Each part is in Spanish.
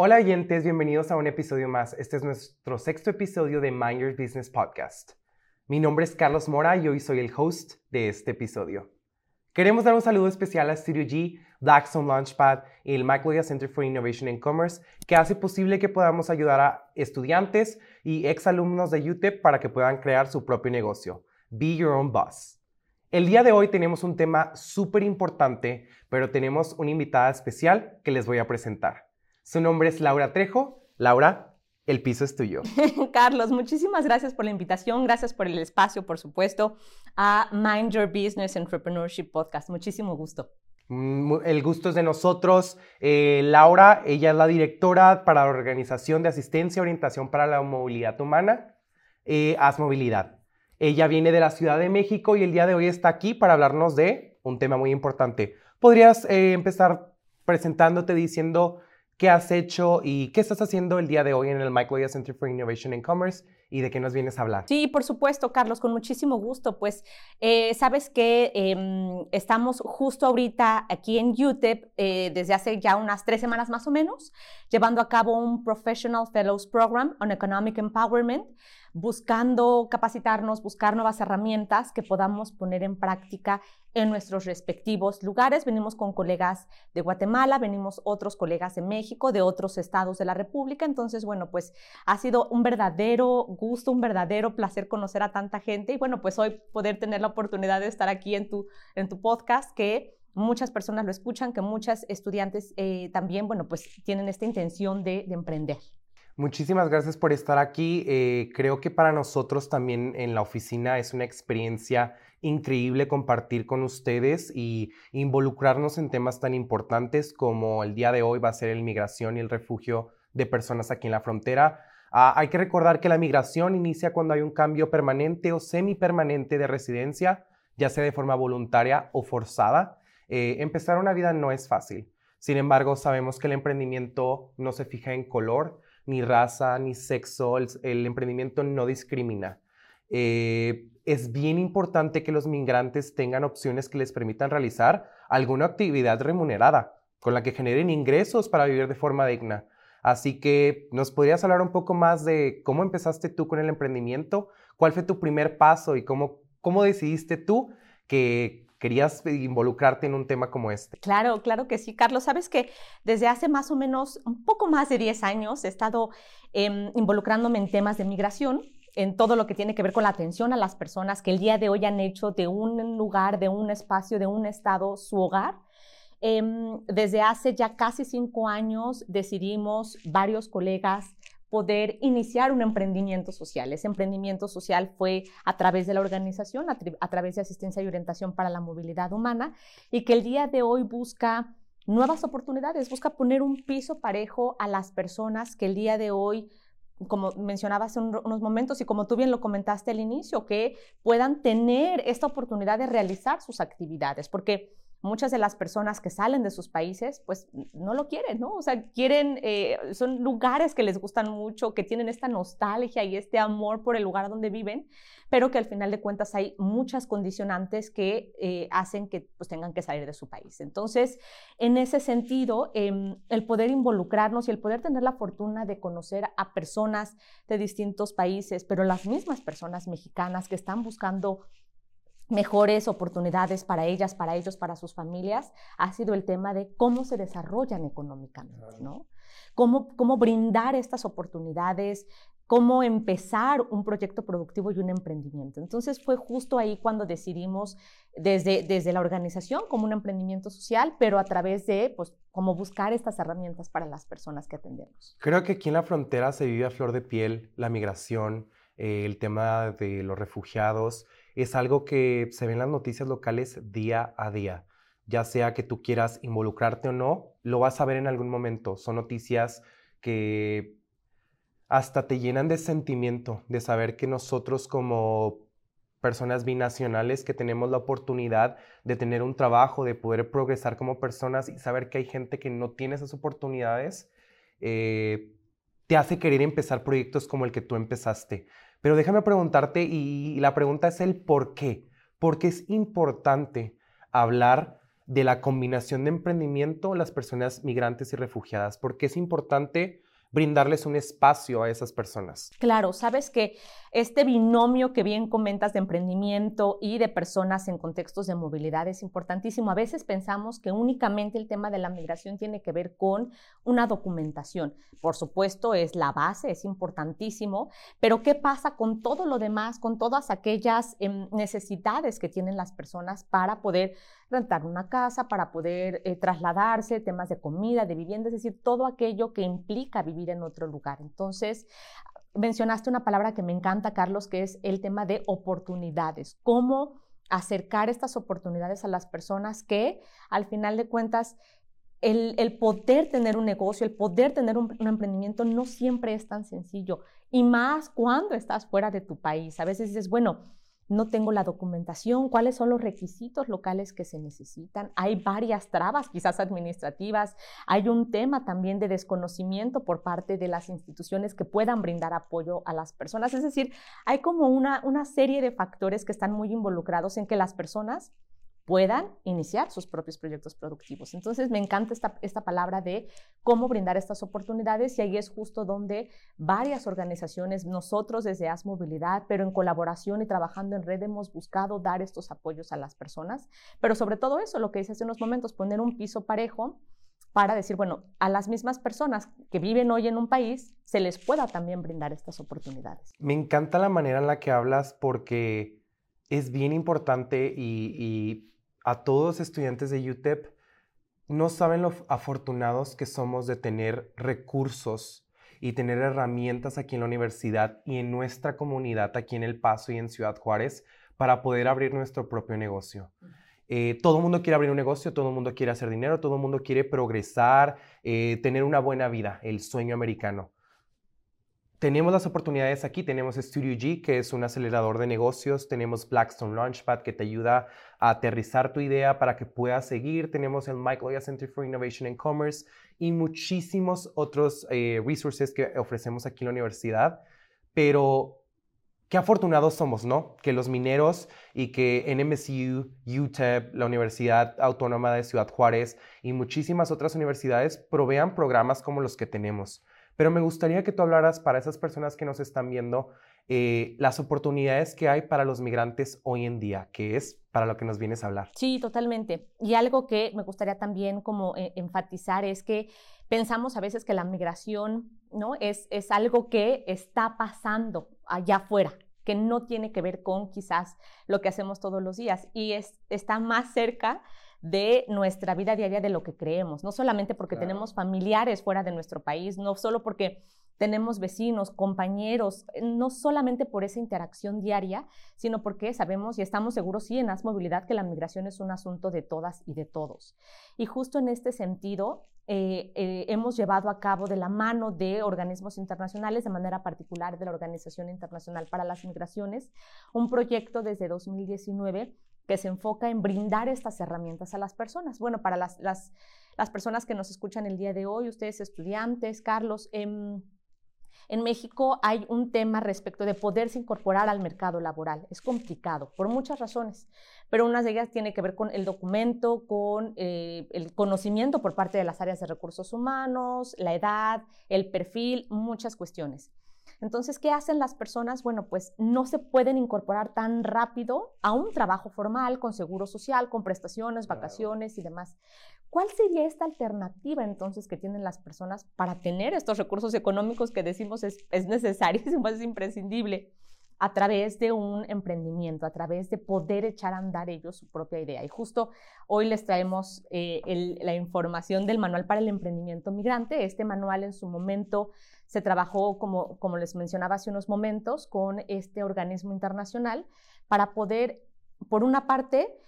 Hola oyentes, bienvenidos a un episodio más. Este es nuestro sexto episodio de Mind Your Business Podcast. Mi nombre es Carlos Mora y hoy soy el host de este episodio. Queremos dar un saludo especial a Studio G, Blackstone Launchpad y el Michael Center for Innovation and Commerce, que hace posible que podamos ayudar a estudiantes y exalumnos de UTEP para que puedan crear su propio negocio. Be Your Own Boss. El día de hoy tenemos un tema súper importante, pero tenemos una invitada especial que les voy a presentar. Su nombre es Laura Trejo. Laura, el piso es tuyo. Carlos, muchísimas gracias por la invitación, gracias por el espacio, por supuesto, a Mind Your Business Entrepreneurship Podcast. Muchísimo gusto. El gusto es de nosotros. Eh, Laura, ella es la directora para la Organización de Asistencia y Orientación para la Movilidad Humana, eh, Movilidad. Ella viene de la Ciudad de México y el día de hoy está aquí para hablarnos de un tema muy importante. ¿Podrías eh, empezar presentándote diciendo qué has hecho y qué estás haciendo el día de hoy en el Michael Center for Innovation and Commerce y de qué nos vienes a hablar. Sí, por supuesto, Carlos, con muchísimo gusto. Pues eh, sabes que em, estamos justo ahorita aquí en UTEP eh, desde hace ya unas tres semanas más o menos, llevando a cabo un Professional Fellows Program on Economic Empowerment buscando capacitarnos, buscar nuevas herramientas que podamos poner en práctica en nuestros respectivos lugares. Venimos con colegas de Guatemala, venimos otros colegas de México, de otros estados de la República. Entonces, bueno, pues ha sido un verdadero gusto, un verdadero placer conocer a tanta gente y bueno, pues hoy poder tener la oportunidad de estar aquí en tu, en tu podcast que muchas personas lo escuchan, que muchas estudiantes eh, también, bueno, pues tienen esta intención de emprender. Muchísimas gracias por estar aquí. Eh, creo que para nosotros también en la oficina es una experiencia increíble compartir con ustedes y involucrarnos en temas tan importantes como el día de hoy va a ser la migración y el refugio de personas aquí en la frontera. Ah, hay que recordar que la migración inicia cuando hay un cambio permanente o semipermanente de residencia, ya sea de forma voluntaria o forzada. Eh, empezar una vida no es fácil. Sin embargo, sabemos que el emprendimiento no se fija en color, ni raza, ni sexo, el, emprendimiento no discrimina. Eh, es bien importante que los migrantes tengan opciones que les permitan realizar alguna actividad remunerada, con la que generen ingresos para vivir de forma digna. Así que, ¿nos podrías hablar un poco más de cómo empezaste tú con el emprendimiento? ¿Cuál fue tu primer paso y cómo, cómo decidiste tú que querías involucrarte en un tema como este. Claro, claro que sí, Carlos. Sabes que desde hace más o menos un poco más de 10 años he estado em, involucrándome en temas de migración en todo lo que tiene que ver con la atención a las personas que el día de hoy han hecho de un lugar, de un espacio, de un estado su hogar. Em, desde hace ya casi cinco años decidimos varios colegas poder iniciar un emprendimiento social. Ese emprendimiento social fue a través de la organización, a, través de asistencia y orientación para la movilidad humana, y que el día de hoy busca nuevas oportunidades, busca poner un piso parejo a las personas que el día de hoy como mencionaba hace unos momentos y como tú bien lo comentaste al inicio, que puedan tener esta oportunidad de realizar sus actividades, porque muchas de las personas que salen de sus países, pues no lo quieren, ¿no? O sea, quieren, eh, son lugares que les gustan mucho, que tienen esta nostalgia y este amor por el lugar donde viven, pero que al final de cuentas hay muchas condicionantes que eh, hacen que pues, tengan que salir de su país. Entonces, en ese sentido, em, el poder involucrarnos y el poder tener la fortuna de conocer a personas de distintos países, pero las mismas personas mexicanas que están buscando mejores oportunidades para ellas, para ellos, para sus familias, ha sido el tema de cómo se desarrollan económicamente, ¿no? Cómo, cómo brindar estas oportunidades, cómo empezar un proyecto productivo y un emprendimiento. Entonces fue justo ahí cuando decidimos desde, desde la organización como un emprendimiento social, pero a través de, pues, cómo buscar estas herramientas para las personas que atendemos. Creo que aquí en la frontera se vive a flor de piel la migración, eh, el tema de los refugiados es algo que se ve en las noticias locales día a día. Ya sea que tú quieras involucrarte o no, lo vas a ver en algún momento. Son noticias que hasta te llenan de sentimiento, de saber que nosotros como personas binacionales que tenemos la oportunidad de tener un trabajo, de poder progresar como personas y saber que hay gente que no tiene esas oportunidades, eh, te hace querer empezar proyectos como el que tú empezaste. Pero déjame preguntarte, y la pregunta es el por qué. Porque es importante hablar de la combinación de emprendimiento, las personas migrantes y refugiadas, porque es importante brindarles un espacio a esas personas. Claro, sabes que este binomio que bien comentas de emprendimiento y de personas en contextos de movilidad es importantísimo. A veces pensamos que únicamente el tema de la migración tiene que ver con una documentación. Por supuesto, es la base, es importantísimo, pero ¿qué pasa con todo lo demás, con todas aquellas em, necesidades que tienen las personas para poder rentar una casa, para poder eh, trasladarse, temas de comida, de vivienda, es decir, todo aquello que implica vivir en otro lugar. Entonces, mencionaste una palabra que me encanta, Carlos, que es el tema de oportunidades. ¿Cómo acercar estas oportunidades a las personas que, al final de cuentas, el, poder tener un negocio, el poder tener un, un, emprendimiento no siempre es tan sencillo. Y más cuando estás fuera de tu país. A veces dices, bueno, no tengo la documentación, cuáles son los requisitos locales que se necesitan. Hay varias trabas, quizás administrativas. Hay un tema también de desconocimiento por parte de las instituciones que puedan brindar apoyo a las personas. Es decir, hay como una, una serie de factores que están muy involucrados en que las personas puedan iniciar sus propios proyectos productivos. Entonces, me encanta esta, esta palabra de cómo brindar estas oportunidades y ahí es justo donde varias organizaciones, nosotros desde AS Movilidad, pero en colaboración y trabajando en red, hemos buscado dar estos apoyos a las personas, pero sobre todo eso, lo que dice hace unos momentos, poner un piso parejo para decir, bueno, a las mismas personas que viven hoy en un país se les pueda también brindar estas oportunidades. Me encanta la manera en la que hablas porque es bien importante y, y a todos estudiantes de UTEP no saben lo afortunados que somos de tener recursos y tener herramientas aquí en la universidad y en nuestra comunidad, aquí en El Paso y en Ciudad Juárez, para poder abrir nuestro propio negocio. Eh, todo el mundo quiere abrir un negocio, todo el mundo quiere hacer dinero, todo el mundo quiere progresar, eh, tener una buena vida, el sueño americano tenemos las oportunidades aquí. Tenemos Studio G, que es un acelerador de negocios. Tenemos Blackstone Launchpad, que te ayuda a aterrizar tu idea para que puedas seguir. Tenemos el Mike Loya Center for Innovation and Commerce y muchísimos otros eh, resources que ofrecemos aquí en la universidad. Pero qué afortunados somos, ¿no? Que los mineros y que NMSU, UTEP, la Universidad Autónoma de Ciudad Juárez y muchísimas otras universidades provean programas como los que tenemos. Pero me gustaría que tú hablaras para esas personas que nos están viendo eh, las oportunidades que hay para los migrantes hoy en día, que es para lo que nos vienes a hablar. Sí, totalmente. Y algo que me gustaría también como eh, enfatizar es que pensamos a veces que la migración ¿no? es, es algo que está pasando allá afuera, que no tiene que ver con quizás lo que hacemos todos los días y es, está más cerca de nuestra vida diaria de lo que creemos, no solamente porque tenemos familiares fuera de nuestro país, no solo porque tenemos vecinos, compañeros, eh, no solamente por esa interacción diaria, sino porque sabemos y estamos seguros, sí, en AS Movilidad, que la migración es un asunto de todas y de todos. Y justo en este sentido, eh, eh, hemos llevado a cabo de la mano de organismos internacionales, de manera particular de la Organización Internacional para las Migraciones, un proyecto desde 2019 que se enfoca en brindar estas herramientas a las personas. Bueno, para las, las, las personas que nos escuchan el día de hoy, ustedes estudiantes, Carlos, en, en México hay un tema respecto de poderse incorporar al mercado laboral. Es complicado por muchas razones, pero una de ellas tiene que ver con el documento, con eh, el conocimiento por parte de las áreas de recursos humanos, la edad, el perfil, muchas cuestiones. Entonces, ¿qué hacen las personas? Bueno, pues no se pueden incorporar tan rápido a un trabajo formal con seguro social, con prestaciones, vacaciones y demás. ¿Cuál sería esta alternativa entonces que tienen las personas para tener estos recursos económicos que decimos es, es necesarísimo, es imprescindible? a través de un emprendimiento, a través de poder echar a andar ellos su propia idea. Y justo hoy les traemos eh, la información del Manual para el Emprendimiento Migrante. Este manual en su momento se trabajó, como, como les mencionaba hace unos momentos, con este organismo internacional para poder, por una parte,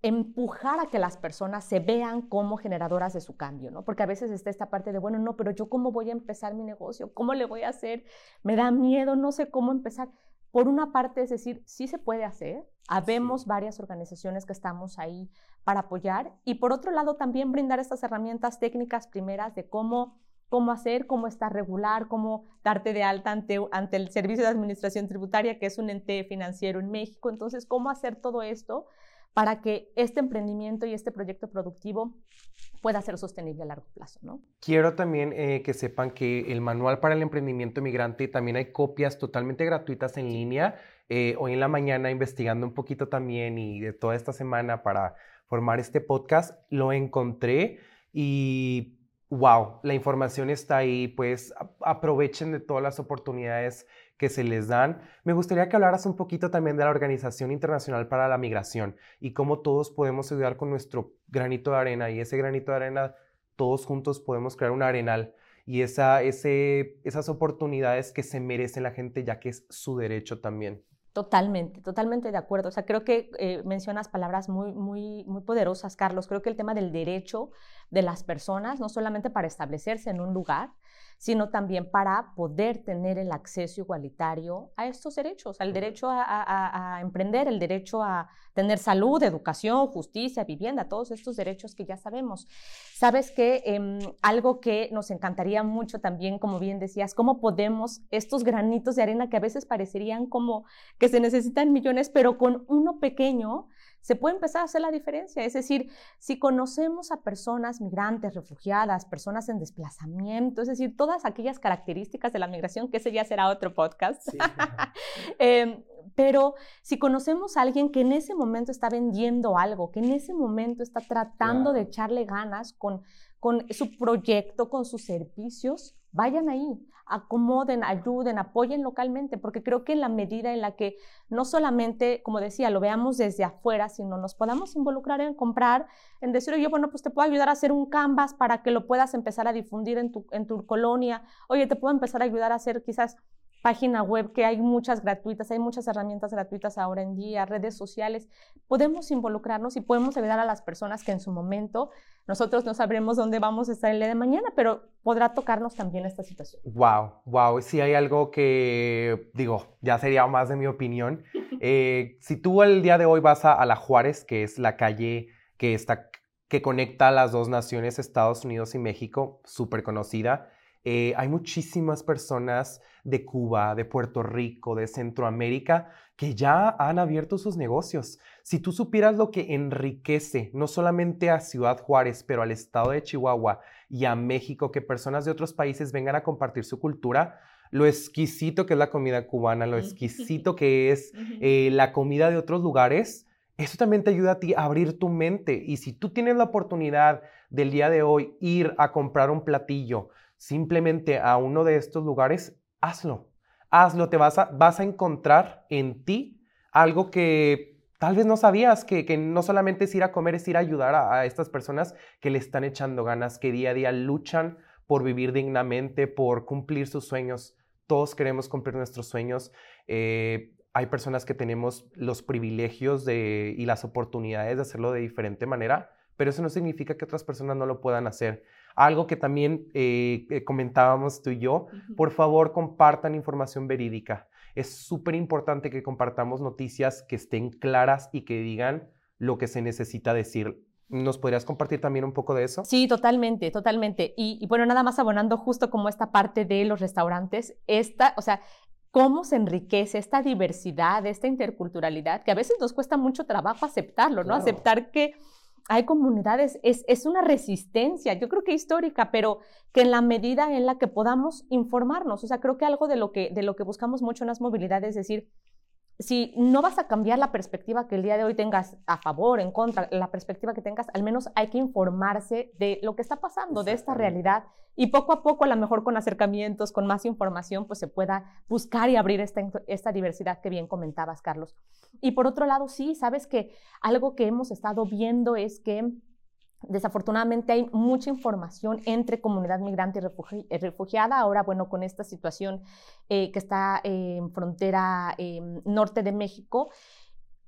empujar a que las personas se vean como generadoras de su cambio, ¿no? Porque a veces está esta parte de, bueno, no, pero yo cómo voy a empezar mi negocio, cómo le voy a hacer, me da miedo, no sé cómo empezar. Por una parte, es decir, sí se puede hacer, habemos varias organizaciones que estamos ahí para apoyar y por otro lado también brindar estas herramientas técnicas primeras de cómo cómo hacer, cómo estar regular, cómo darte de alta ante, ante el Servicio de Administración Tributaria, que es un ente financiero en México. Entonces, cómo hacer todo esto para que este emprendimiento y este proyecto productivo pueda ser sostenible a largo plazo, ¿no? Quiero también eh, que sepan que el manual para el emprendimiento migrante también hay copias totalmente gratuitas en línea. Eh, hoy en la mañana investigando un poquito también y de toda esta semana para formar este podcast, lo encontré y wow, la información está ahí, pues aprovechen de todas las oportunidades que se les dan. Me gustaría que hablaras un poquito también de la Organización Internacional para la Migración y cómo todos podemos ayudar con nuestro granito de arena y ese granito de arena, todos juntos podemos crear un arenal y esa, ese, esas oportunidades que se merece la gente ya que es su derecho también. Totalmente, totalmente de acuerdo. O sea, creo que eh, mencionas palabras muy, muy, muy poderosas, Carlos. Creo que el tema del derecho de las personas, no solamente para establecerse en un lugar, sino también para poder tener el acceso igualitario a estos derechos, al derecho a, emprender, el derecho a tener salud, educación, justicia, vivienda, todos estos derechos que ya sabemos. Sabes que em, algo que nos encantaría mucho también, como bien decías, cómo podemos estos granitos de arena que a veces parecerían como que se necesitan millones, pero con uno pequeño se puede empezar a hacer la diferencia. Es decir, si conocemos a personas migrantes, refugiadas, personas en desplazamiento, es decir, todas aquellas características de la migración, que ese ya será otro podcast. Em, pero si conocemos a alguien que en ese momento está vendiendo algo, que en ese momento está tratando de echarle ganas con, con su proyecto, con sus servicios, vayan ahí, acomoden, ayuden, apoyen localmente, porque creo que en la medida en la que no solamente, como decía, lo veamos desde afuera, sino nos podamos involucrar en comprar, en decir, oye, bueno, pues te puedo ayudar a hacer un canvas para que lo puedas empezar a difundir en tu, en tu colonia, oye, te puedo empezar a ayudar a hacer quizás página web, que hay muchas gratuitas, hay muchas herramientas gratuitas ahora en día, redes sociales, podemos involucrarnos y podemos ayudar a las personas que en su momento nosotros no sabremos dónde vamos a estar el día de mañana, pero podrá tocarnos también esta situación. Wow, wow, sí hay algo que digo, ya sería más de mi opinión. Eh, si tú el día de hoy vas a, a la Juárez, que es la calle que está que conecta a las dos naciones, Estados Unidos y México, súper conocida. Eh, hay muchísimas personas de Cuba, de Puerto Rico, de Centroamérica, que ya han abierto sus negocios. Si tú supieras lo que enriquece no solamente a Ciudad Juárez, pero al estado de Chihuahua y a México, que personas de otros países vengan a compartir su cultura, lo exquisito que es la comida cubana, lo exquisito que es eh, la comida de otros lugares, eso también te ayuda a ti a abrir tu mente. Y si tú tienes la oportunidad del día de hoy ir a comprar un platillo, simplemente a uno de estos lugares, hazlo. Hazlo, te vas a, vas a encontrar en ti algo que tal vez no sabías, que, que, no solamente es ir a comer, es ir a ayudar a, estas personas que le están echando ganas, que día a día luchan por vivir dignamente, por cumplir sus sueños. Todos queremos cumplir nuestros sueños. Eh, hay personas que tenemos los privilegios de, y las oportunidades de hacerlo de diferente manera, pero eso no significa que otras personas no lo puedan hacer. Algo que también eh, eh, comentábamos tú y yo, por favor compartan información verídica. Es súper importante que compartamos noticias que estén claras y que digan lo que se necesita decir. ¿Nos podrías compartir también un poco de eso? Sí, totalmente, totalmente. Y, bueno, nada más abonando justo como esta parte de los restaurantes, esta, o sea, cómo se enriquece esta diversidad, esta interculturalidad, que a veces nos cuesta mucho trabajo aceptarlo, ¿no? Aceptar que hay comunidades, es, es, una resistencia, yo creo que histórica, pero que en la medida en la que podamos informarnos, o sea, creo que algo de lo que, de lo que buscamos mucho en las movilidades es decir, si no vas a cambiar la perspectiva que el día de hoy tengas a favor, en contra, la perspectiva que tengas, al menos hay que informarse de lo que está pasando, de esta realidad, y poco a poco, a lo mejor con acercamientos, con más información, pues se pueda buscar y abrir esta, esta diversidad que bien comentabas, Carlos. Y por otro lado, sí, sabes que algo que hemos estado viendo es que Desafortunadamente hay mucha información entre comunidad migrante y eh, refugiada. Ahora, bueno, con esta situación eh, que está en frontera em, norte de México,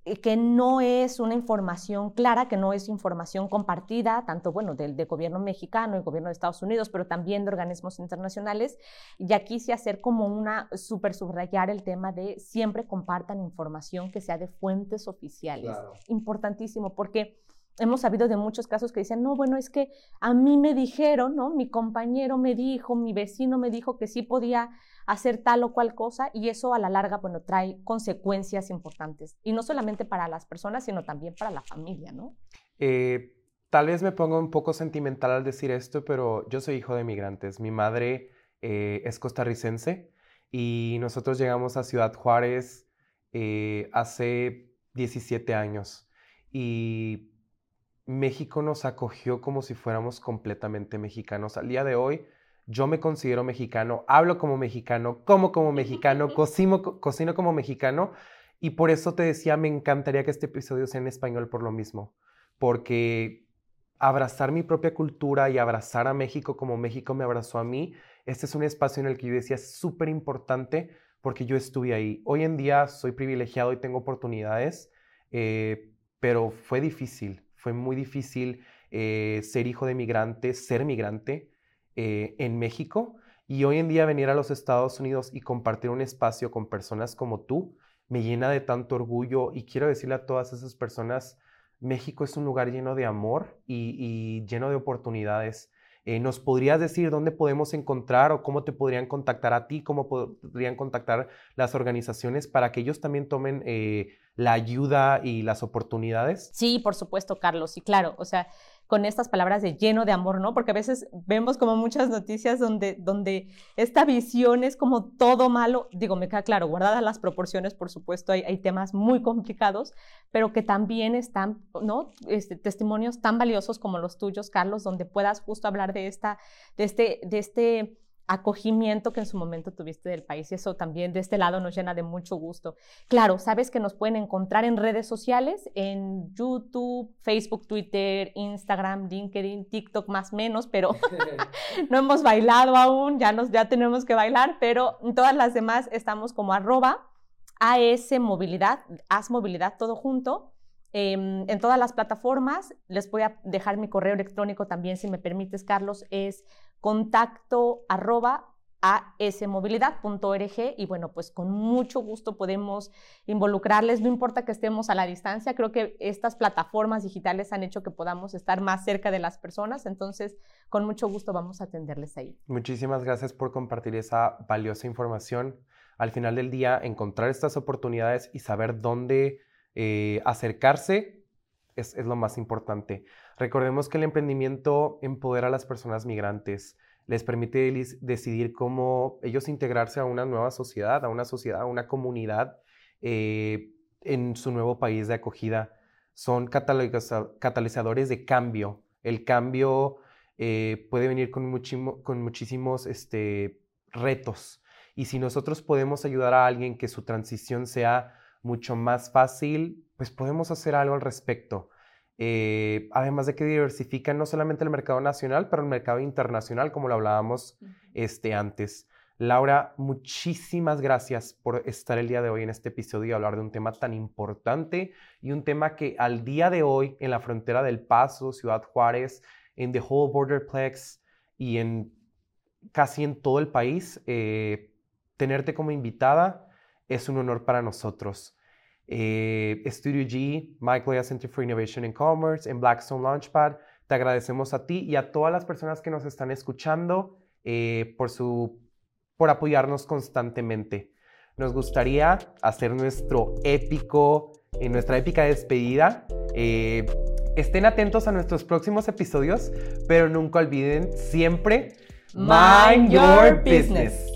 eh, que no es una información clara, que no es información compartida, tanto, bueno, del, gobierno mexicano y gobierno de Estados Unidos, pero también de organismos internacionales. Y aquí sí hacer como una, super subrayar el tema de siempre compartan información que sea de fuentes oficiales. Importantísimo, porque hemos sabido de muchos casos que dicen, no, bueno, es que a mí me dijeron, ¿no? Mi compañero me dijo, mi vecino me dijo que sí podía hacer tal o cual cosa y eso a la larga, bueno, trae consecuencias importantes. Y no solamente para las personas, sino también para la familia, ¿no? Eh, tal vez me pongo un poco sentimental al decir esto, pero yo soy hijo de migrantes. Mi madre eh, es costarricense y nosotros llegamos a Ciudad Juárez eh, hace 17 años y México nos acogió como si fuéramos completamente mexicanos. Al día de hoy yo me considero mexicano, hablo como mexicano, como como mexicano, cocino, cocino como mexicano y por eso te decía, me encantaría que este episodio sea en español por lo mismo, porque abrazar mi propia cultura y abrazar a México como México me abrazó a mí, este es un espacio en el que yo decía es súper importante porque yo estuve ahí. Hoy en día soy privilegiado y tengo oportunidades, eh, pero fue difícil, fue muy difícil eh, ser hijo de migrante, ser migrante. Eh, en México y hoy en día venir a los Estados Unidos y compartir un espacio con personas como tú me llena de tanto orgullo y quiero decirle a todas esas personas, México es un lugar lleno de amor y, lleno de oportunidades. Eh, ¿Nos podrías decir dónde podemos encontrar o cómo te podrían contactar a ti, cómo podrían contactar las organizaciones para que ellos también tomen eh, la ayuda y las oportunidades? Sí, por supuesto, Carlos. Y claro, o sea, con estas palabras de lleno de amor, ¿no? Porque a veces vemos como muchas noticias donde, donde esta visión es como todo malo. Digo, me queda claro, guardadas las proporciones, por supuesto, hay, temas muy complicados, pero que también están, ¿no? Este, testimonios tan valiosos como los tuyos, Carlos, donde puedas justo hablar de esta, de este, de este acogimiento que en su momento tuviste del país. Y eso también de este lado nos llena de mucho gusto. Claro, sabes que nos pueden encontrar en redes sociales, en YouTube, Facebook, Twitter, Instagram, LinkedIn, TikTok más menos, pero no hemos bailado aún, ya, nos, ya tenemos que bailar, pero en todas las demás estamos como arroba AS Movilidad, AS Movilidad todo junto. Em, en todas las plataformas, les voy a dejar mi correo electrónico también, si me permites, Carlos, es contacto arroba asmovilidad.org y bueno, pues con mucho gusto podemos involucrarles, no importa que estemos a la distancia, creo que estas plataformas digitales han hecho que podamos estar más cerca de las personas, entonces con mucho gusto vamos a atenderles ahí. Muchísimas gracias por compartir esa valiosa información. Al final del día, encontrar estas oportunidades y saber dónde eh, acercarse es, es lo más importante. Recordemos que el emprendimiento empodera a las personas migrantes, les permite decidir cómo ellos integrarse a una nueva sociedad, a una sociedad, a una comunidad eh, en su nuevo país de acogida. Son catalizadores de cambio. El cambio eh, puede venir con, muchísimos este, retos. Y si nosotros podemos ayudar a alguien que su transición sea mucho más fácil, pues podemos hacer algo al respecto. Eh, además de que diversifican no solamente el mercado nacional, pero el mercado internacional, como lo hablábamos este, antes. Laura, muchísimas gracias por estar el día de hoy en este episodio y hablar de un tema tan importante y un tema que al día de hoy en la frontera del Paso, Ciudad Juárez, en The Whole Borderplex y en casi en todo el país, eh, tenerte como invitada es un honor para nosotros eh, Studio G, Michael Center for Innovation and Commerce, en Blackstone Launchpad. Te agradecemos a ti y a todas las personas que nos están escuchando eh, por, su, por apoyarnos constantemente. Nos gustaría hacer nuestro épico, en nuestra épica despedida. Eh, estén atentos a nuestros próximos episodios, pero nunca olviden siempre, mind your business.